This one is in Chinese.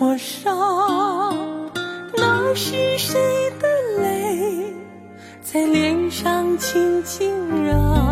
火烧那是谁的泪在脸上轻轻绕